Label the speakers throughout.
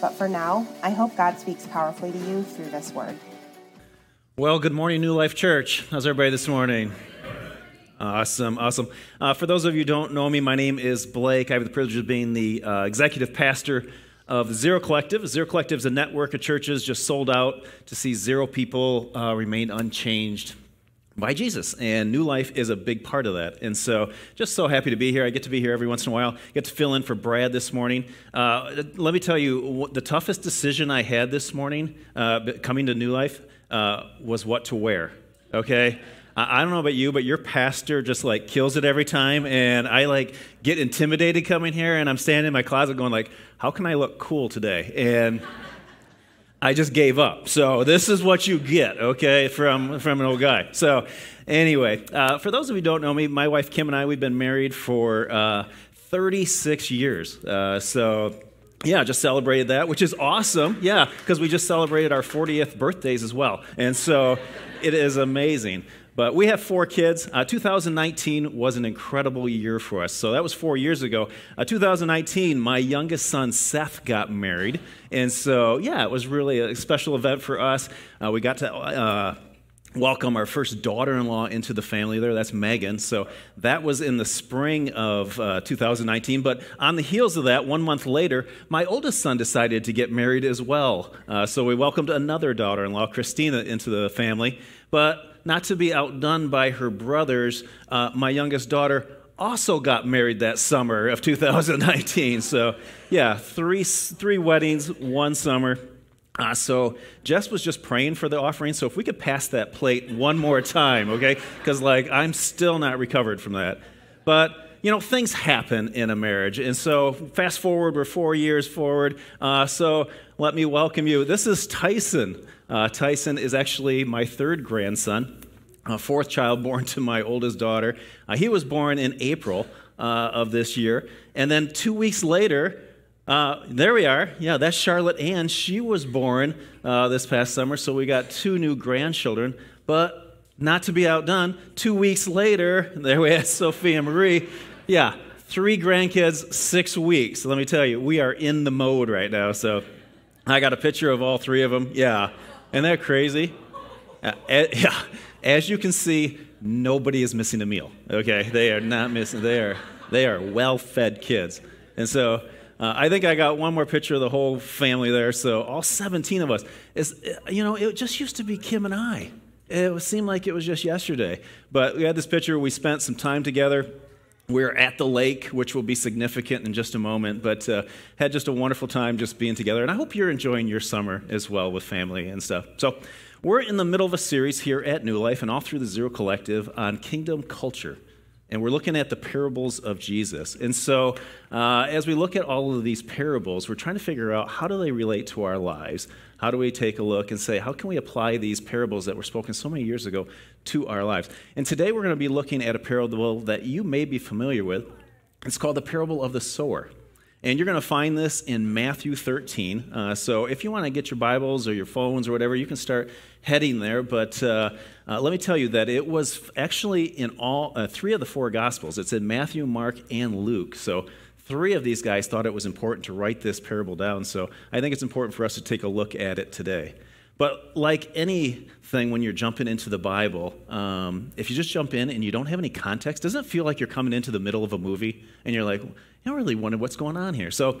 Speaker 1: But for now, I hope God speaks powerfully to you through this word.
Speaker 2: Well, good morning, New Life Church. How's everybody this morning? Awesome, awesome. Uh, for those of you who don't know me, my name is Blake. I have the privilege of being the uh, executive pastor of Zero Collective. Zero Collective is a network of churches just sold out to see zero people uh, remain unchanged by Jesus. And New Life is a big part of that. And so, just so happy to be here. I get to be here every once in a while. I get to fill in for Brad this morning. Uh, let me tell you, the toughest decision I had this morning uh, coming to New Life uh, was what to wear. Okay? I don't know about you, but your pastor just like kills it every time, and I like get intimidated coming here, and I'm standing in my closet going like, "How can I look cool today?" And I just gave up. So this is what you get, okay, from from an old guy. So anyway, uh, for those of you who don't know me, my wife Kim and I we've been married for uh, 36 years. Uh, so yeah, just celebrated that, which is awesome. Yeah, because we just celebrated our 40th birthdays as well. And so it is amazing. But we have four kids. Uh, 2019 was an incredible year for us. So that was four years ago. Uh, 2019, my youngest son, Seth, got married. And so, yeah, it was really a special event for us. Uh, we got to uh, welcome our first daughter in law into the family there. That's Megan. So that was in the spring of uh, 2019. But on the heels of that, one month later, my oldest son decided to get married as well. Uh, so we welcomed another daughter in law, Christina, into the family. But not to be outdone by her brothers, uh, my youngest daughter also got married that summer of 2019. So, yeah, three, three weddings, one summer. Uh, so Jess was just praying for the offering. So if we could pass that plate one more time, okay? Because like I'm still not recovered from that. But you know things happen in a marriage, and so fast forward, we're four years forward. Uh, so let me welcome you. This is Tyson. Uh, Tyson is actually my third grandson, a fourth child born to my oldest daughter. Uh, he was born in April uh, of this year. And then two weeks later, uh, there we are. Yeah, that's Charlotte Ann. She was born uh, this past summer, so we got two new grandchildren. But not to be outdone, two weeks later, there we have Sophia Marie. Yeah, three grandkids, six weeks. Let me tell you, we are in the mode right now. So I got a picture of all three of them. Yeah. Isn't that crazy? Uh, yeah. As you can see, nobody is missing a meal. Okay, they are not missing. They are they are well-fed kids, and so uh, I think I got one more picture of the whole family there. So all 17 of us. Is uh, you know it just used to be Kim and I. It seemed like it was just yesterday, but we had this picture. We spent some time together. We're at the lake, which will be significant in just a moment, but uh, had just a wonderful time just being together. And I hope you're enjoying your summer as well with family and stuff. So, we're in the middle of a series here at New Life and all through the Zero Collective on kingdom culture. And we're looking at the parables of Jesus. And so, uh, as we look at all of these parables, we're trying to figure out how do they relate to our lives? How do we take a look and say, how can we apply these parables that were spoken so many years ago to our lives? And today we're going to be looking at a parable that you may be familiar with. It's called the parable of the sower. And you're going to find this in Matthew 13. Uh, so if you want to get your Bibles or your phones or whatever, you can start heading there. But uh, uh, let me tell you that it was actually in all uh, three of the four Gospels. It's in Matthew, Mark, and Luke. So three of these guys thought it was important to write this parable down, so I think it's important for us to take a look at it today. But like anything when you're jumping into the Bible, um, if you just jump in and you don't have any context, doesn't it feel like you're coming into the middle of a movie and you're like, I really wonder what's going on here. So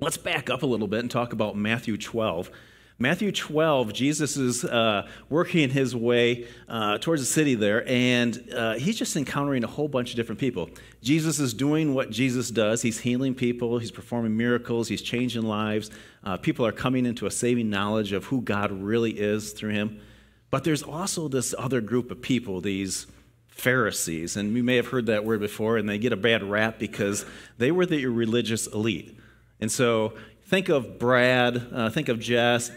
Speaker 2: let's back up a little bit and talk about Matthew 12. Matthew 12, Jesus is uh, working his way uh, towards the city there, and uh, he's just encountering a whole bunch of different people. Jesus is doing what Jesus does. He's healing people, he's performing miracles, he's changing lives. Uh, people are coming into a saving knowledge of who God really is through him. But there's also this other group of people, these Pharisees, and you may have heard that word before, and they get a bad rap because they were the religious elite. And so think of Brad, uh, think of Jess,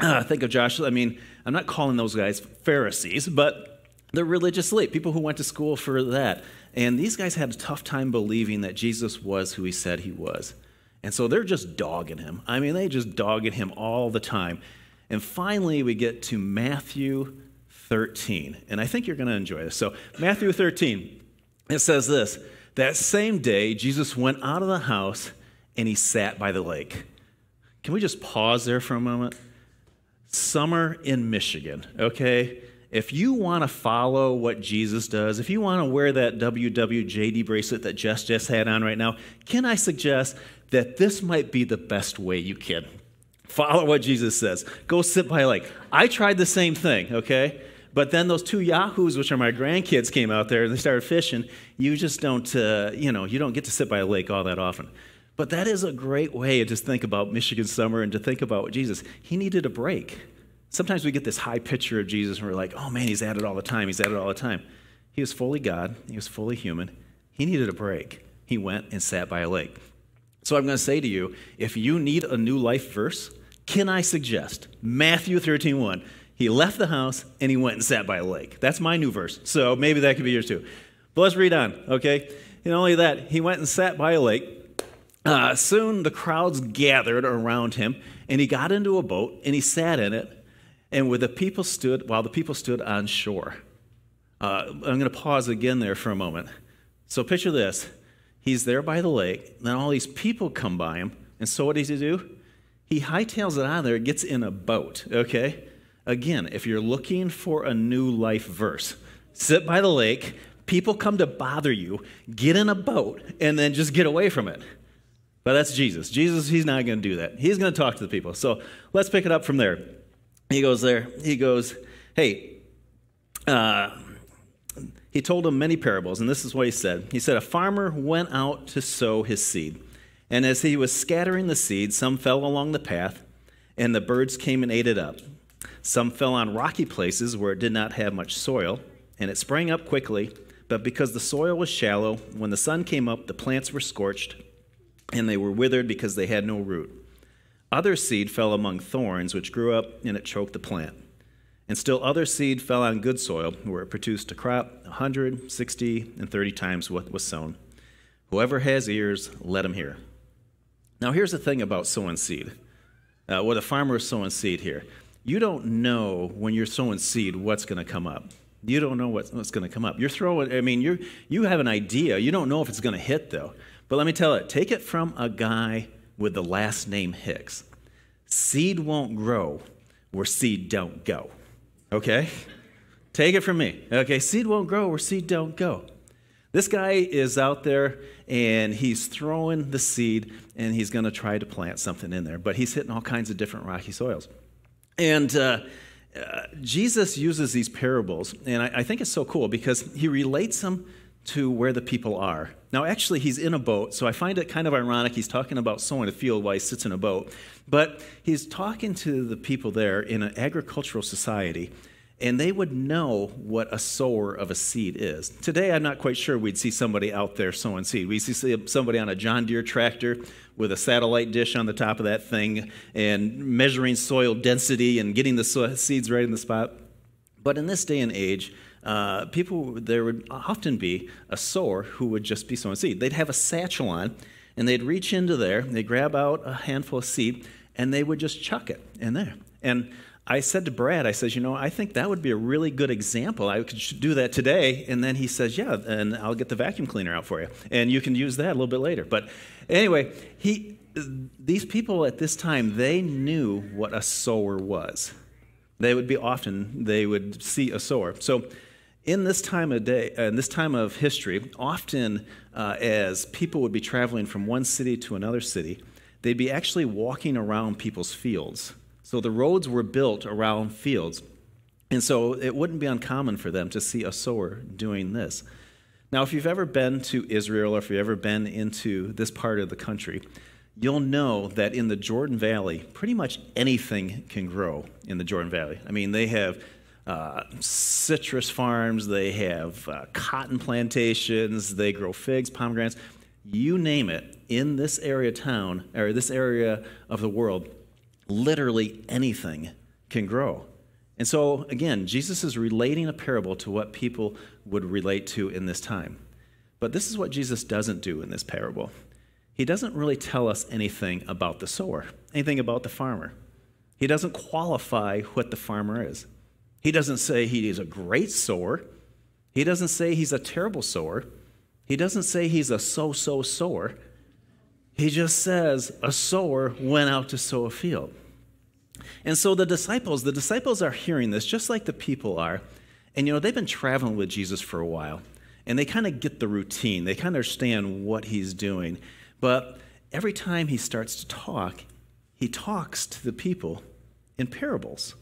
Speaker 2: uh, think of Josh. I mean, I'm not calling those guys Pharisees, but they're religious elite, people who went to school for that. And these guys had a tough time believing that Jesus was who he said he was. And so they're just dogging him. I mean, they just dogging him all the time. And finally, we get to Matthew 13. And I think you're going to enjoy this. So, Matthew 13, it says this That same day, Jesus went out of the house and he sat by the lake. Can we just pause there for a moment? Summer in Michigan, okay? If you want to follow what Jesus does, if you want to wear that WWJD bracelet that Jess just had on right now, can I suggest that this might be the best way you can? Follow what Jesus says. Go sit by a lake. I tried the same thing, okay? But then those two yahoos, which are my grandkids, came out there and they started fishing. You just don't, uh, you know, you don't get to sit by a lake all that often. But that is a great way to just think about Michigan summer and to think about Jesus. He needed a break. Sometimes we get this high picture of Jesus and we're like, oh man, he's at it all the time. He's at it all the time. He was fully God, he was fully human. He needed a break. He went and sat by a lake. So I'm going to say to you if you need a new life verse, can I suggest Matthew 13 1? He left the house and he went and sat by a lake. That's my new verse. So maybe that could be yours too. But let's read on, okay? And only that, he went and sat by a lake. Uh, soon the crowds gathered around him, and he got into a boat and he sat in it. And with the people stood, while the people stood on shore. Uh, I'm going to pause again there for a moment. So picture this: he's there by the lake, then all these people come by him, and so what does he do? He hightails it out of there, gets in a boat. Okay, Again, if you're looking for a new life verse, sit by the lake, people come to bother you, get in a boat, and then just get away from it. But that's Jesus. Jesus, he's not going to do that. He's going to talk to the people. So let's pick it up from there. He goes there. He goes, hey, uh, he told them many parables, and this is what he said. He said, A farmer went out to sow his seed. And as he was scattering the seed, some fell along the path, and the birds came and ate it up. Some fell on rocky places where it did not have much soil, and it sprang up quickly. But because the soil was shallow, when the sun came up, the plants were scorched, and they were withered because they had no root. Other seed fell among thorns, which grew up, and it choked the plant. And still other seed fell on good soil, where it produced a crop 100, 60, and 30 times what was sown. Whoever has ears, let him hear. Now, here's the thing about sowing seed. Uh, what a farmer is sowing seed here you don't know when you're sowing seed what's going to come up. You don't know what's, what's going to come up. You're throwing, I mean, you you have an idea. You don't know if it's going to hit, though. But let me tell it take it from a guy with the last name Hicks. Seed won't grow where seed don't go. Okay? Take it from me. Okay, seed won't grow where seed don't go. This guy is out there and he's throwing the seed and he's going to try to plant something in there, but he's hitting all kinds of different rocky soils. And uh, uh, Jesus uses these parables, and I, I think it's so cool because he relates them to where the people are. Now, actually, he's in a boat, so I find it kind of ironic. He's talking about sowing a field while he sits in a boat, but he's talking to the people there in an agricultural society and they would know what a sower of a seed is. Today, I'm not quite sure we'd see somebody out there sowing seed. We see somebody on a John Deere tractor with a satellite dish on the top of that thing and measuring soil density and getting the seeds right in the spot. But in this day and age, uh, people, there would often be a sower who would just be sowing seed. They'd have a satchel on, and they'd reach into there, they'd grab out a handful of seed, and they would just chuck it in there. And I said to Brad, I says, you know, I think that would be a really good example. I could do that today. And then he says, yeah, and I'll get the vacuum cleaner out for you. And you can use that a little bit later. But anyway, he, these people at this time, they knew what a sower was. They would be often, they would see a sower. So in this time of day, uh, in this time of history, often uh, as people would be traveling from one city to another city, they'd be actually walking around people's fields so the roads were built around fields. And so it wouldn't be uncommon for them to see a sower doing this. Now, if you've ever been to Israel or if you've ever been into this part of the country, you'll know that in the Jordan Valley, pretty much anything can grow in the Jordan Valley. I mean, they have uh, citrus farms, they have uh, cotton plantations, they grow figs, pomegranates, you name it, in this area town, or this area of the world, literally anything can grow. And so, again, Jesus is relating a parable to what people would relate to in this time. But this is what Jesus doesn't do in this parable. He doesn't really tell us anything about the sower, anything about the farmer. He doesn't qualify what the farmer is. He doesn't say he is a great sower. He doesn't say he's a terrible sower. He doesn't say he's a so so sower. He just says a sower went out to sow a field. And so the disciples, the disciples are hearing this just like the people are. And you know, they've been traveling with Jesus for a while. And they kind of get the routine. They kind of understand what he's doing. But every time he starts to talk, he talks to the people in parables.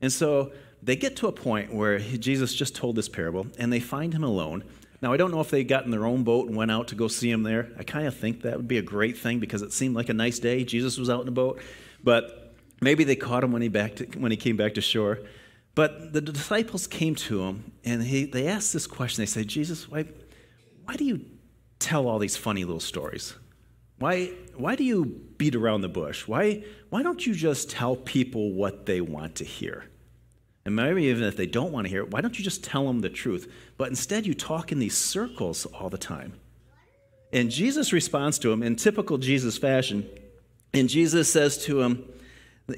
Speaker 2: And so they get to a point where he, Jesus just told this parable and they find him alone. Now, I don't know if they got in their own boat and went out to go see him there. I kind of think that would be a great thing because it seemed like a nice day. Jesus was out in a boat. But Maybe they caught him when he, back to, when he came back to shore. But the disciples came to him and he, they asked this question. They said, Jesus, why, why do you tell all these funny little stories? Why, why do you beat around the bush? Why, why don't you just tell people what they want to hear? And maybe even if they don't want to hear it, why don't you just tell them the truth? But instead, you talk in these circles all the time. And Jesus responds to him in typical Jesus fashion. And Jesus says to him,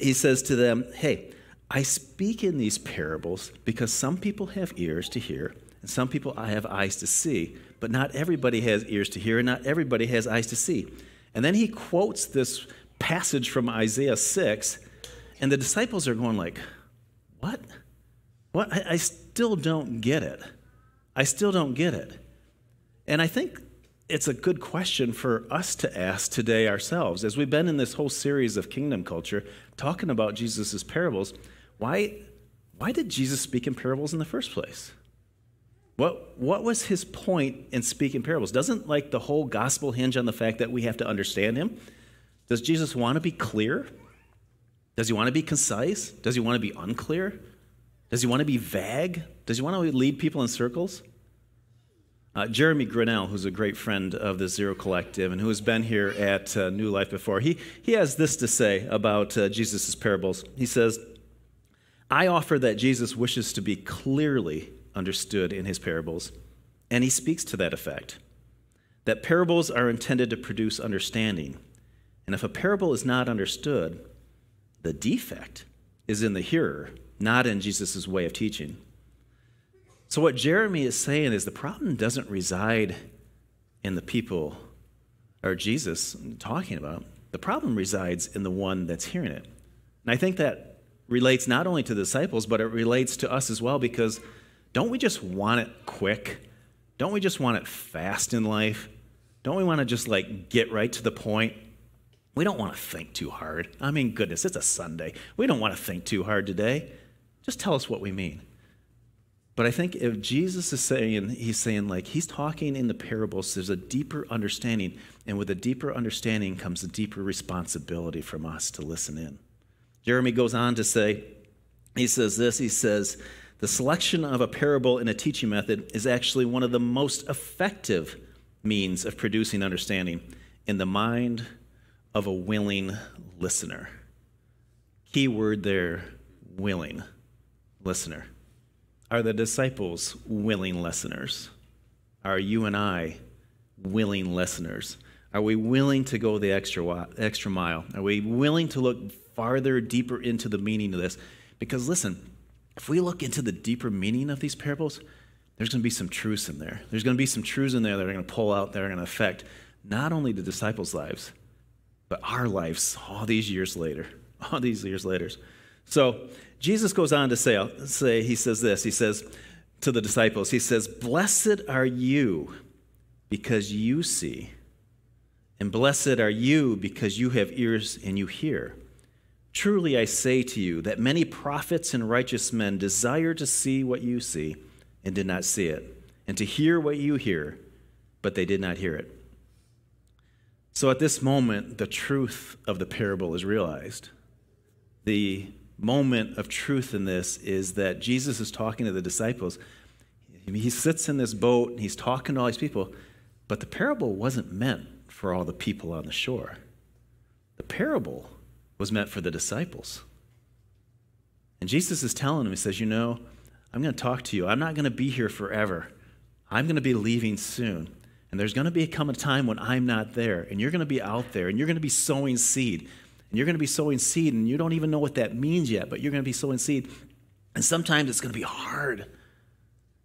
Speaker 2: he says to them, Hey, I speak in these parables because some people have ears to hear, and some people have eyes to see, but not everybody has ears to hear, and not everybody has eyes to see. And then he quotes this passage from Isaiah 6, and the disciples are going like, What? What? I, I still don't get it. I still don't get it. And I think it's a good question for us to ask today ourselves. As we've been in this whole series of kingdom culture, talking about Jesus' parables, why, why did Jesus speak in parables in the first place? What, what was his point in speaking parables? Doesn't like the whole gospel hinge on the fact that we have to understand him? Does Jesus want to be clear? Does he want to be concise? Does he want to be unclear? Does he want to be vague? Does he want to lead people in circles? Uh, Jeremy Grinnell, who's a great friend of the Zero Collective and who has been here at uh, New Life before, he, he has this to say about uh, Jesus' parables. He says, I offer that Jesus wishes to be clearly understood in his parables, and he speaks to that effect. That parables are intended to produce understanding. And if a parable is not understood, the defect is in the hearer, not in Jesus' way of teaching. So, what Jeremy is saying is the problem doesn't reside in the people or Jesus talking about. The problem resides in the one that's hearing it. And I think that relates not only to the disciples, but it relates to us as well because don't we just want it quick? Don't we just want it fast in life? Don't we want to just like get right to the point? We don't want to think too hard. I mean, goodness, it's a Sunday. We don't want to think too hard today. Just tell us what we mean. But I think if Jesus is saying, he's saying, like, he's talking in the parables, there's a deeper understanding. And with a deeper understanding comes a deeper responsibility from us to listen in. Jeremy goes on to say, he says this, he says, the selection of a parable in a teaching method is actually one of the most effective means of producing understanding in the mind of a willing listener. Key word there willing listener. Are the disciples willing listeners? Are you and I willing listeners? Are we willing to go the extra, extra mile? Are we willing to look farther, deeper into the meaning of this? Because listen, if we look into the deeper meaning of these parables, there's going to be some truths in there. There's going to be some truths in there that are going to pull out, that are going to affect not only the disciples' lives, but our lives all these years later. All these years later. So Jesus goes on to say, say, he says this, he says to the disciples, he says, Blessed are you because you see, and blessed are you because you have ears and you hear. Truly I say to you that many prophets and righteous men desire to see what you see and did not see it, and to hear what you hear, but they did not hear it. So at this moment, the truth of the parable is realized. The moment of truth in this is that Jesus is talking to the disciples. He sits in this boat and he's talking to all these people, but the parable wasn't meant for all the people on the shore. The parable was meant for the disciples. And Jesus is telling him, He says, You know, I'm going to talk to you. I'm not going to be here forever. I'm going to be leaving soon. And there's going to be come a time when I'm not there, and you're going to be out there, and you're going to be sowing seed. And you're going to be sowing seed, and you don't even know what that means yet, but you're going to be sowing seed. And sometimes it's going to be hard.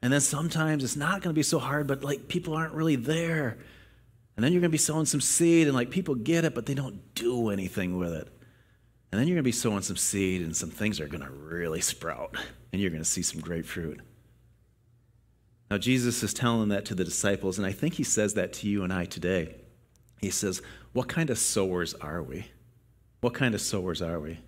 Speaker 2: And then sometimes it's not going to be so hard, but like people aren't really there. And then you're going to be sowing some seed, and like people get it, but they don't do anything with it. And then you're going to be sowing some seed, and some things are going to really sprout, and you're going to see some great fruit. Now, Jesus is telling that to the disciples, and I think he says that to you and I today. He says, What kind of sowers are we? What kind of sowers are we?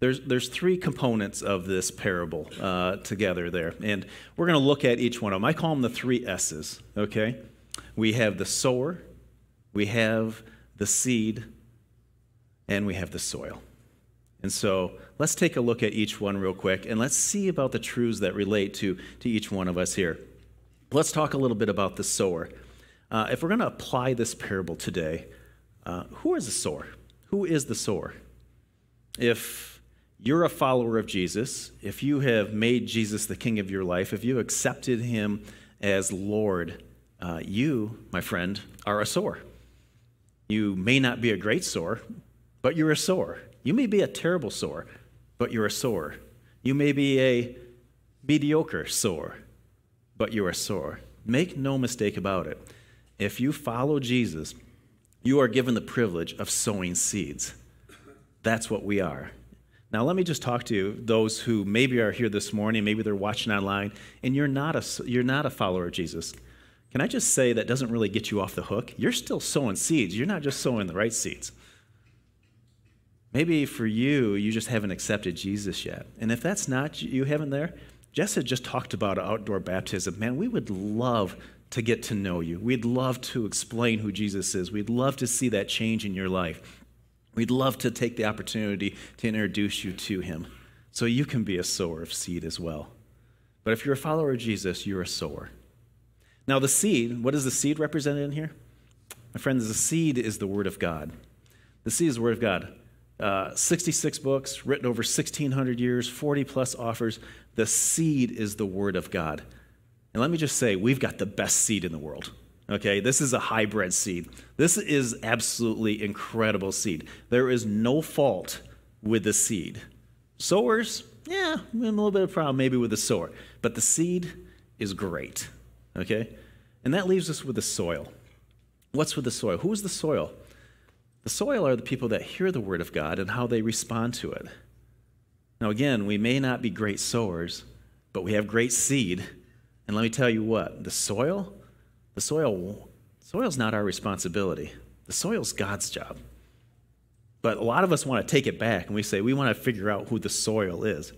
Speaker 2: There's, there's three components of this parable uh, together there, and we're going to look at each one of them. I call them the three S's, okay? We have the sower, we have the seed, and we have the soil. And so let's take a look at each one real quick and let's see about the truths that relate to, to each one of us here. Let's talk a little bit about the sower. Uh, if we're going to apply this parable today, uh, who is the sower? Who is the sower? If you're a follower of Jesus, if you have made Jesus the king of your life, if you accepted him as Lord, uh, you, my friend, are a sower. You may not be a great sower, but you're a sower. You may be a terrible sower, but you're a sower. You may be a mediocre sower, but you're a sower. Make no mistake about it. If you follow Jesus, you are given the privilege of sowing seeds. That's what we are. Now, let me just talk to you, those who maybe are here this morning, maybe they're watching online, and you're not a, you're not a follower of Jesus. Can I just say that doesn't really get you off the hook? You're still sowing seeds. You're not just sowing the right seeds. Maybe for you, you just haven't accepted Jesus yet. And if that's not you haven't there, Jess had just talked about outdoor baptism. Man, we would love to get to know you. We'd love to explain who Jesus is. We'd love to see that change in your life. We'd love to take the opportunity to introduce you to him so you can be a sower of seed as well. But if you're a follower of Jesus, you're a sower. Now, the seed, what is the seed represented in here? My friends, the seed is the Word of God. The seed is the Word of God. Uh, 66 books, written over 1,600 years, 40 plus offers. The seed is the Word of God. And let me just say, we've got the best seed in the world. Okay, this is a hybrid seed. This is absolutely incredible seed. There is no fault with the seed. Sowers, yeah, we have a little bit of problem maybe with the sower, but the seed is great. Okay, and that leaves us with the soil. What's with the soil? Who is the soil? The soil are the people that hear the word of God and how they respond to it. Now, again, we may not be great sowers, but we have great seed. And let me tell you what the soil, the soil, soil's not our responsibility. The soil's God's job. But a lot of us want to take it back and we say we want to figure out who the soil is.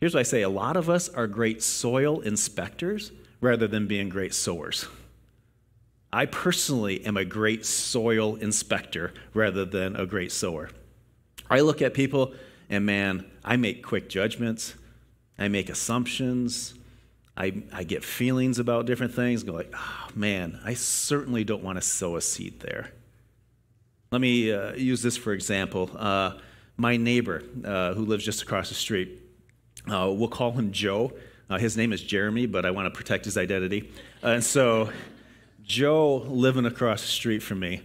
Speaker 2: Here's what I say a lot of us are great soil inspectors rather than being great sowers. I personally am a great soil inspector rather than a great sower. I look at people and man, I make quick judgments, I make assumptions, I, I get feelings about different things, go like, oh man, I certainly don't want to sow a seed there. Let me uh, use this for example. Uh, my neighbor, uh, who lives just across the street, uh, we'll call him Joe. Uh, his name is Jeremy, but I want to protect his identity. and so Joe living across the street from me,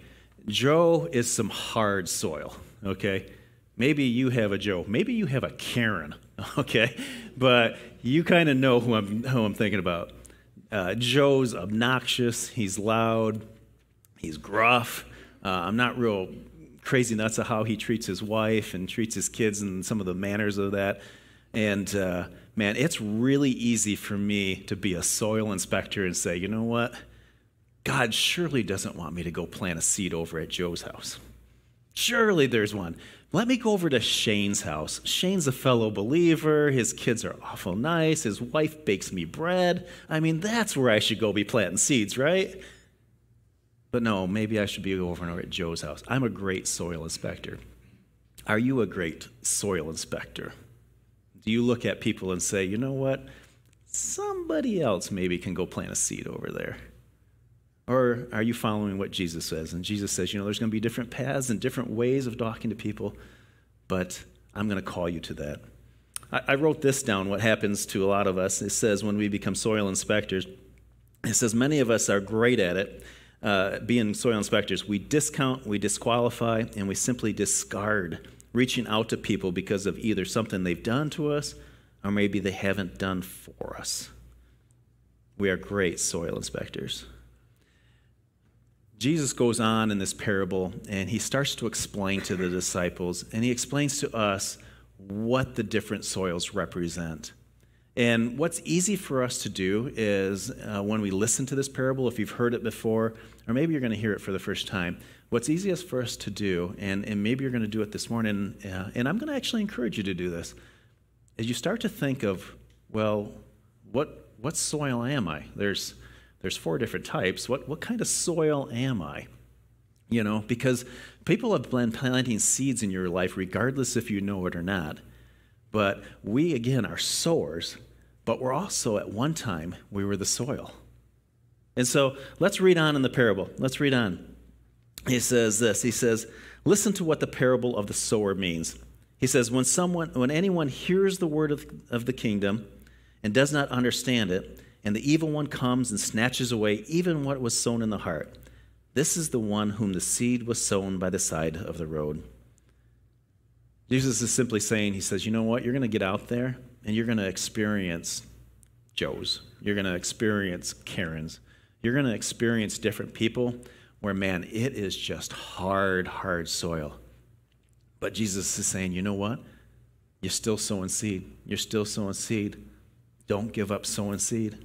Speaker 2: Joe is some hard soil, okay? Maybe you have a Joe. Maybe you have a Karen, okay? But you kind of know who I'm, who I'm thinking about. Uh, Joe's obnoxious, he's loud, he's gruff. Uh, I'm not real crazy nuts of how he treats his wife and treats his kids and some of the manners of that. And uh, man, it's really easy for me to be a soil inspector and say, you know what? God surely doesn't want me to go plant a seed over at Joe's house. Surely there's one. Let me go over to Shane's house. Shane's a fellow believer. His kids are awful nice. His wife bakes me bread. I mean, that's where I should go be planting seeds, right? But no, maybe I should be over and at Joe's house. I'm a great soil inspector. Are you a great soil inspector? Do you look at people and say, you know what? Somebody else maybe can go plant a seed over there. Or are you following what Jesus says? And Jesus says, you know, there's going to be different paths and different ways of talking to people, but I'm going to call you to that. I, I wrote this down, what happens to a lot of us. It says when we become soil inspectors, it says many of us are great at it. Uh, being soil inspectors, we discount, we disqualify, and we simply discard reaching out to people because of either something they've done to us or maybe they haven't done for us. We are great soil inspectors. Jesus goes on in this parable and he starts to explain to the disciples and he explains to us what the different soils represent. And what's easy for us to do is uh, when we listen to this parable, if you've heard it before, or maybe you're going to hear it for the first time, what's easiest for us to do, and, and maybe you're going to do it this morning, uh, and I'm going to actually encourage you to do this, is you start to think of, well, what, what soil am I? There's, there's four different types. What, what kind of soil am I? You know, because people have been planting seeds in your life regardless if you know it or not. But we, again, are sowers, but we're also, at one time, we were the soil. And so let's read on in the parable. Let's read on. He says this He says, Listen to what the parable of the sower means. He says, When someone, when anyone hears the word of, of the kingdom and does not understand it, and the evil one comes and snatches away even what was sown in the heart, this is the one whom the seed was sown by the side of the road. Jesus is simply saying, He says, you know what? You're going to get out there and you're going to experience Joes. You're going to experience Karens. You're going to experience different people where, man, it is just hard, hard soil. But Jesus is saying, you know what? You're still sowing seed. You're still sowing seed. Don't give up sowing seed.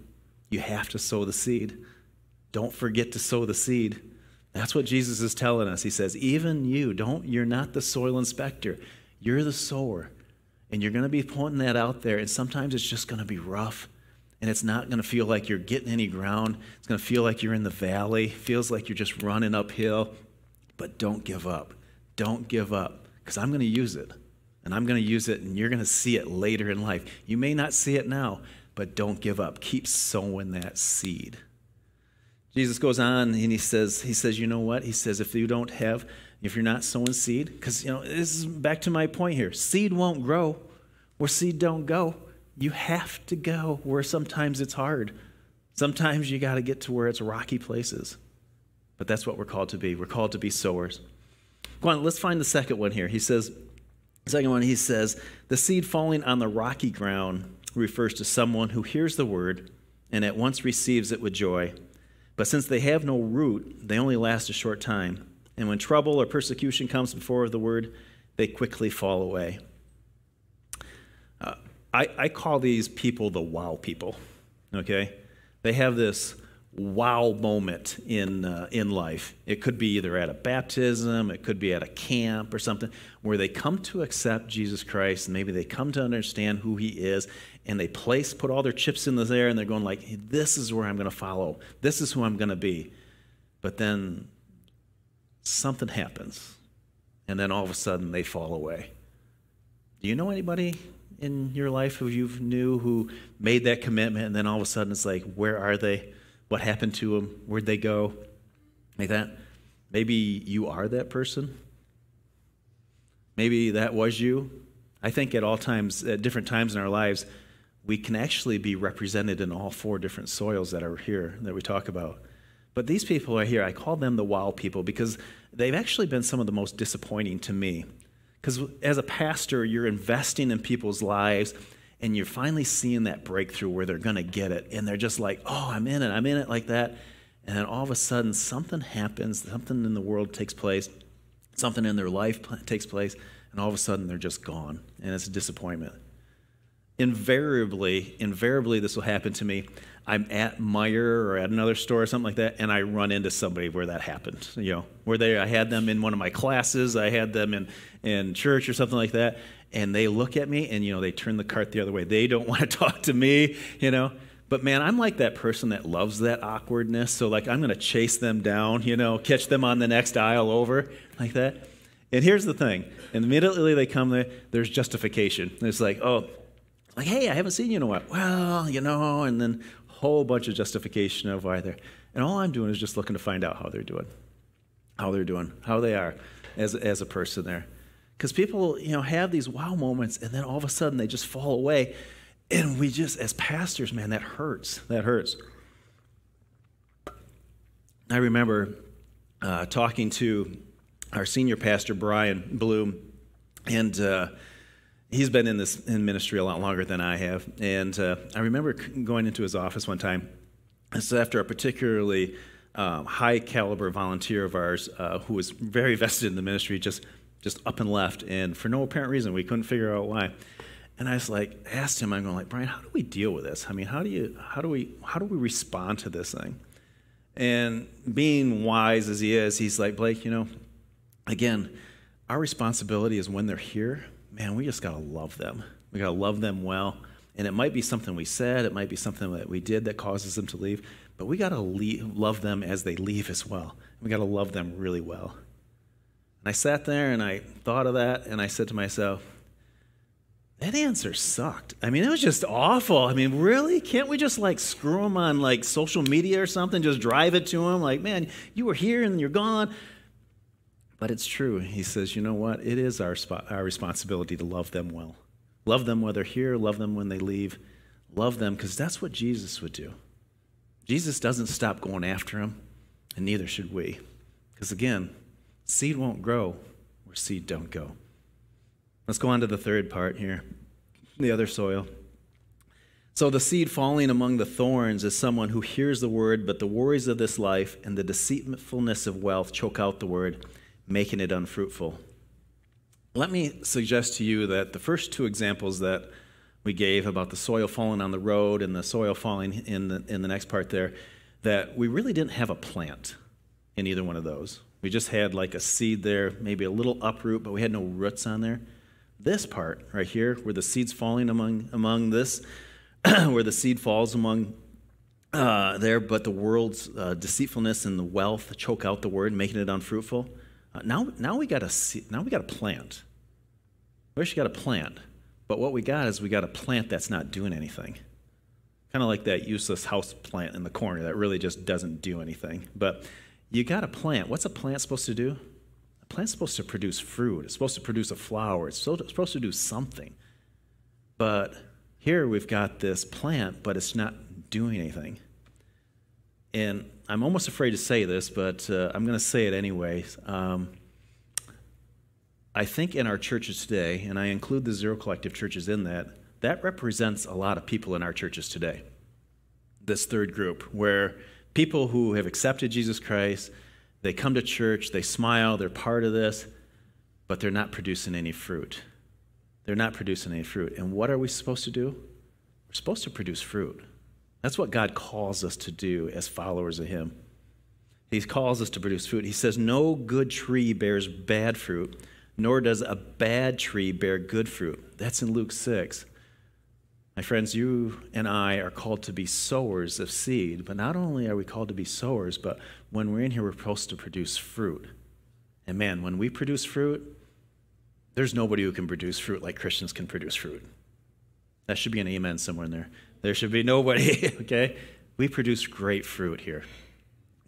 Speaker 2: You have to sow the seed. Don't forget to sow the seed. That's what Jesus is telling us. He says, even you, don't, you're not the soil inspector. You're the sower, and you're going to be pointing that out there, and sometimes it's just going to be rough, and it's not going to feel like you're getting any ground. It's going to feel like you're in the valley, feels like you're just running uphill. But don't give up. Don't give up, because I'm going to use it, and I'm going to use it, and you're going to see it later in life. You may not see it now, but don't give up. Keep sowing that seed. Jesus goes on and he says, he says, you know what? He says, if you don't have if you're not sowing seed, because you know this is back to my point here. Seed won't grow where seed don't go. You have to go where sometimes it's hard. Sometimes you got to get to where it's rocky places. But that's what we're called to be. We're called to be sowers. Go on, let's find the second one here. He says, second one, he says, the seed falling on the rocky ground refers to someone who hears the word and at once receives it with joy. But since they have no root, they only last a short time. And when trouble or persecution comes before the word, they quickly fall away. Uh, I, I call these people the wow people, okay? They have this wow moment in, uh, in life. It could be either at a baptism, it could be at a camp or something, where they come to accept Jesus Christ, and maybe they come to understand who he is, and they place, put all their chips in the air, and they're going like, hey, this is where I'm going to follow. This is who I'm going to be. But then something happens, and then all of a sudden they fall away. Do you know anybody in your life who you've knew who made that commitment, and then all of a sudden it's like, where are they? What happened to them? Where'd they go? Like that. Maybe you are that person. Maybe that was you. I think at all times, at different times in our lives, we can actually be represented in all four different soils that are here that we talk about. But these people are here, I call them the wow people because they've actually been some of the most disappointing to me. Because as a pastor, you're investing in people's lives and you're finally seeing that breakthrough where they're going to get it. And they're just like, oh, I'm in it, I'm in it like that. And then all of a sudden, something happens, something in the world takes place, something in their life takes place, and all of a sudden they're just gone. And it's a disappointment. Invariably, invariably, this will happen to me. I'm at Meijer or at another store or something like that, and I run into somebody where that happened. You know, where they I had them in one of my classes, I had them in in church or something like that, and they look at me and you know they turn the cart the other way. They don't want to talk to me, you know. But man, I'm like that person that loves that awkwardness. So like I'm to chase them down, you know, catch them on the next aisle over like that. And here's the thing: immediately they come there, there's justification. It's like, oh, like, hey, I haven't seen you in a while. Well, you know, and then a whole bunch of justification of why they're, and all I'm doing is just looking to find out how they're doing, how they're doing, how they are as, as a person there. Because people, you know, have these wow moments and then all of a sudden they just fall away. And we just, as pastors, man, that hurts. That hurts. I remember uh, talking to our senior pastor, Brian Bloom, and uh, he's been in this in ministry a lot longer than I have. And uh, I remember going into his office one time. This is after a particularly um, high caliber volunteer of ours uh, who was very vested in the ministry just just up and left, and for no apparent reason, we couldn't figure out why. And I was like, asked him, I'm going like, Brian, how do we deal with this? I mean, how do you, how do we, how do we respond to this thing? And being wise as he is, he's like, Blake, you know, again, our responsibility is when they're here, man, we just got to love them. We got to love them well. And it might be something we said, it might be something that we did that causes them to leave, but we got to love them as they leave as well. We got to love them really well. And I sat there and I thought of that and I said to myself, that answer sucked. I mean, it was just awful. I mean, really? Can't we just like screw them on like social media or something? Just drive it to them? Like, man, you were here and you're gone. But it's true. He says, you know what? It is our, our responsibility to love them well. Love them while they're here, love them when they leave. Love them because that's what Jesus would do. Jesus doesn't stop going after them, and neither should we. Because again, seed won't grow where seed don't go. Let's go on to the third part here the other soil. So, the seed falling among the thorns is someone who hears the word, but the worries of this life and the deceitfulness of wealth choke out the word, making it unfruitful. Let me suggest to you that the first two examples that we gave about the soil falling on the road and the soil falling in the, in the next part there, that we really didn't have a plant in either one of those. We just had like a seed there, maybe a little uproot, but we had no roots on there this part right here, where the seed's falling among, among this, where the seed falls among uh, there, but the world's uh, deceitfulness and the wealth choke out the word, making it unfruitful. Uh, now, now we got a now we got a plant. We actually got a plant, but what we got is we got a plant that's not doing anything. Kind of like that useless house plant in the corner that really just doesn't do anything. But you got a plant. What's a plant supposed to do? A plant's supposed to produce fruit, it's supposed to produce a flower, it's supposed to do something. But here we've got this plant, but it's not doing anything. And I'm almost afraid to say this, but uh, I'm going to say it anyway. Um, I think in our churches today, and I include the Zero Collective churches in that, that represents a lot of people in our churches today. This third group, where people who have accepted Jesus Christ, they come to church, they smile, they're part of this, but they're not producing any fruit. They're not producing any fruit. And what are we supposed to do? We're supposed to produce fruit. That's what God calls us to do as followers of Him. He calls us to produce fruit. He says, No good tree bears bad fruit, nor does a bad tree bear good fruit. That's in Luke 6. My friends, you and I are called to be sowers of seed, but not only are we called to be sowers, but when we're in here, we're supposed to produce fruit. And man, when we produce fruit, there's nobody who can produce fruit like Christians can produce fruit. That should be an amen somewhere in there. There should be nobody, okay? We produce great fruit here.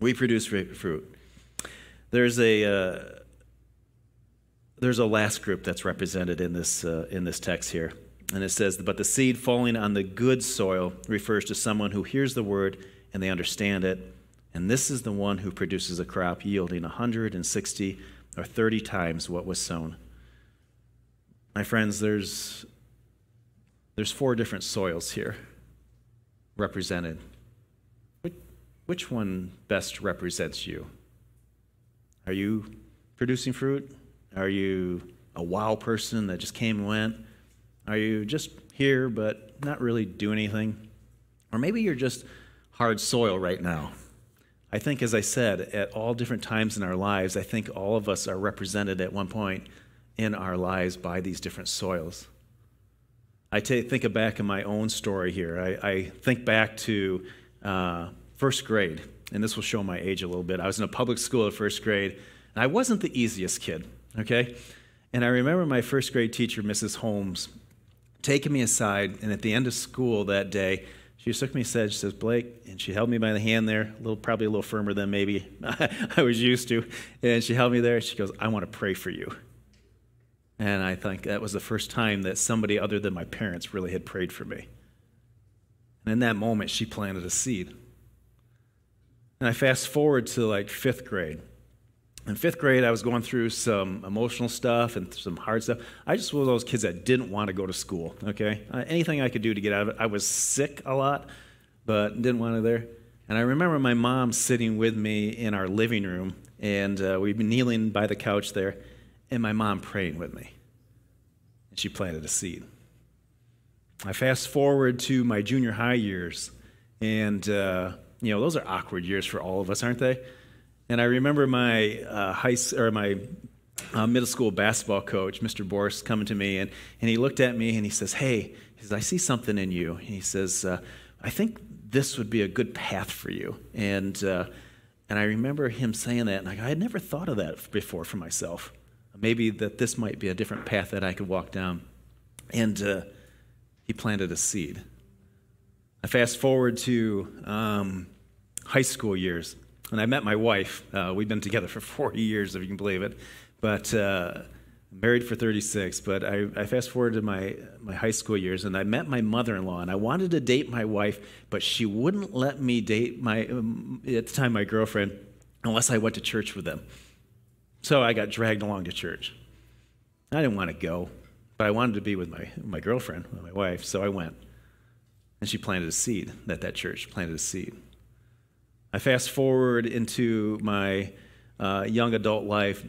Speaker 2: We produce great fruit. There's a. Uh, there's a last group that's represented in this, uh, in this text here. And it says, But the seed falling on the good soil refers to someone who hears the word and they understand it. And this is the one who produces a crop yielding 160 or 30 times what was sown. My friends, there's, there's four different soils here represented. Which, one best represents you? Are you producing fruit? Are you a wow person that just came and went? Are you just here but not really do anything? Or maybe you're just hard soil right now. I think, as I said, at all different times in our lives, I think all of us are represented at one point in our lives by these different soils. I think back in my own story here. I, I think back to uh, first grade, and this will show my age a little bit. I was in a public school at first grade, and I wasn't the easiest kid, okay? And I remember my first grade teacher, Mrs. Holmes, taking me aside, and at the end of school that day, she just took me aside. She says, Blake, and she held me by the hand there, a little, probably a little firmer than maybe I was used to. And she held me there. She goes, I want to pray for you. And I think that was the first time that somebody other than my parents really had prayed for me. And in that moment, she planted a seed. And I fast forward to like fifth grade. In fifth grade, I was going through some emotional stuff and some hard stuff. I just was those kids that didn't want to go to school, okay? Uh, anything I could do to get out of it. I was sick a lot, but didn't want to there. And I remember my mom sitting with me in our living room, and uh, we'd been kneeling by the couch there, and my mom praying with me. And she planted a seed. I fast forward to my junior high years, and uh, you know those are awkward years for all of us, aren't they? And I remember my uh, high or my uh, middle school basketball coach, Mr. Boris, coming to me and, and he looked at me and he says, "Hey, he says, I see something in you." And he says, uh, "I think this would be a good path for you." And uh, and I remember him saying that, and I, I had never thought of that before for myself. Maybe that this might be a different path that I could walk down. And uh, he planted a seed. I fast forward to um, high school years and I met my wife. Uh, we've been together for 40 years, if you can believe it. But uh, married for 36. But I, I, fast forward to my, my high school years, and I met my mother in law. And I wanted to date my wife, but she wouldn't let me date my, um, at the time, my girlfriend, unless I went to church with them. So I got dragged along to church. I didn't want to go, but I wanted to be with my, my girlfriend, with my wife, so I went. And she planted a seed at that church, planted a seed. I fast forward into my uh, young adult life,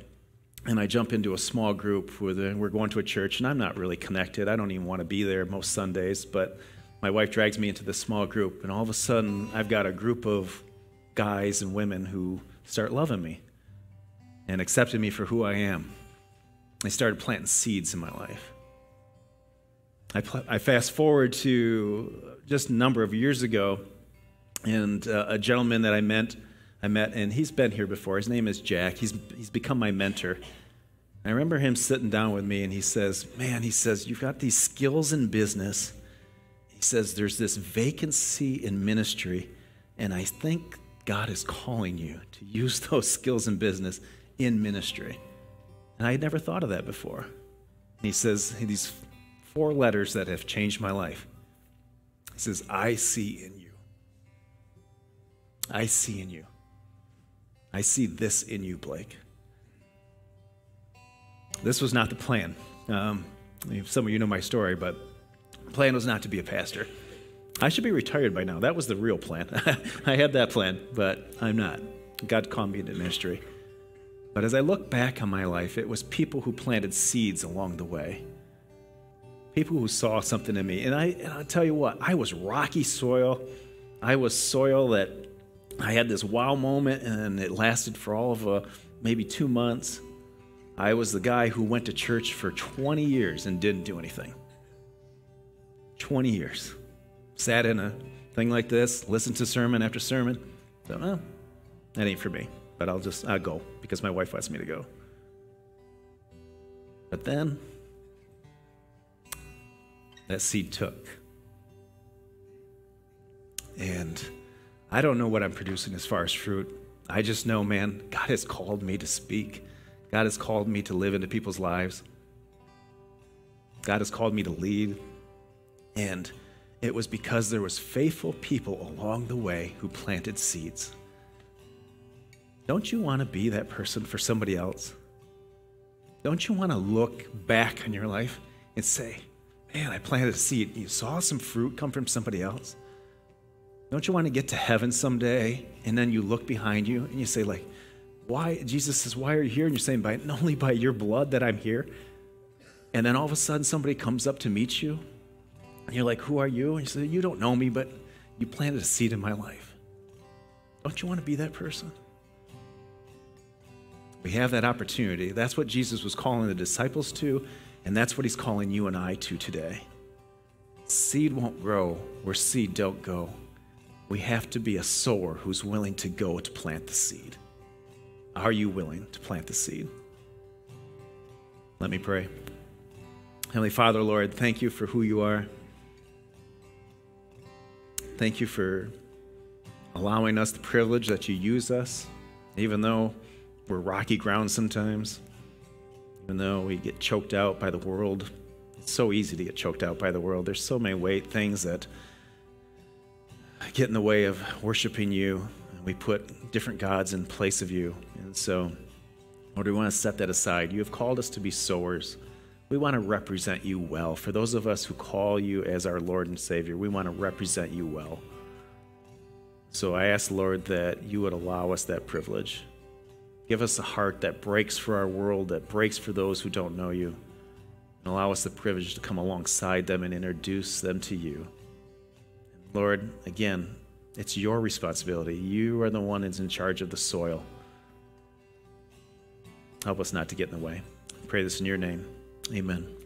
Speaker 2: and I jump into a small group where the, we're going to a church, and I'm not really connected. I don't even want to be there most Sundays, but my wife drags me into this small group, and all of a sudden, I've got a group of guys and women who start loving me and accepted me for who I am. They started planting seeds in my life. I, pl- I fast forward to just a number of years ago and uh, a gentleman that I met, I met, and he's been here before. His name is Jack. He's he's become my mentor. I remember him sitting down with me, and he says, "Man," he says, "you've got these skills in business." He says, "There's this vacancy in ministry, and I think God is calling you to use those skills in business in ministry." And I had never thought of that before. And he says these four letters that have changed my life. He says, "I see in you." I see in you. I see this in you, Blake. This was not the plan. Um, some of you know my story, but the plan was not to be a pastor. I should be retired by now. That was the real plan. I had that plan, but I'm not. God called me into ministry. But as I look back on my life, it was people who planted seeds along the way. People who saw something in me. And, I, and I'll tell you what, I was rocky soil. I was soil that I had this wow moment, and it lasted for all of uh, maybe two months. I was the guy who went to church for 20 years and didn't do anything. 20 years. Sat in a thing like this, listened to sermon after sermon. So, well, that ain't for me, but I'll just I'll go because my wife wants me to go. But then that seed took. And I don't know what I'm producing as far as fruit. I just know, man, God has called me to speak. God has called me to live into people's lives. God has called me to lead. And it was because there was faithful people along the way who planted seeds. Don't you want to be that person for somebody else? Don't you want to look back on your life and say, man, I planted a seed. You saw some fruit come from somebody else? Don't you want to get to heaven someday and then you look behind you and you say, like, why? Jesus says, why are you here? And you're saying, by only by your blood that I'm here. And then all of a sudden somebody comes up to meet you and you're like, who are you? And you say, you don't know me, but you planted a seed in my life. Don't you want to be that person? We have that opportunity. That's what Jesus was calling the disciples to, and that's what he's calling you and I to today. Seed won't grow where seed don't go we have to be a sower who's willing to go to plant the seed. Are you willing to plant the seed? Let me pray. Heavenly Father, Lord, thank you for who you are. Thank you for allowing us the privilege that you use us, even though we're rocky ground sometimes. Even though we get choked out by the world, it's so easy to get choked out by the world. There's so many way, things that get in the way of worshiping you. We put different gods in place of you. And so, Lord, we want to set that aside. You have called us to be sowers. We want to represent you well. For those of us who call you as our Lord and Savior, we want to represent you well. So I ask, Lord, that you would allow us that privilege. Give us a heart that breaks for our world, that breaks for those who don't know you, and allow us the privilege to come alongside them and introduce them to you. Lord, again, it's your responsibility. You are the one that's in charge of the soil. Help us not to get in the way. I pray this in your name. Amen.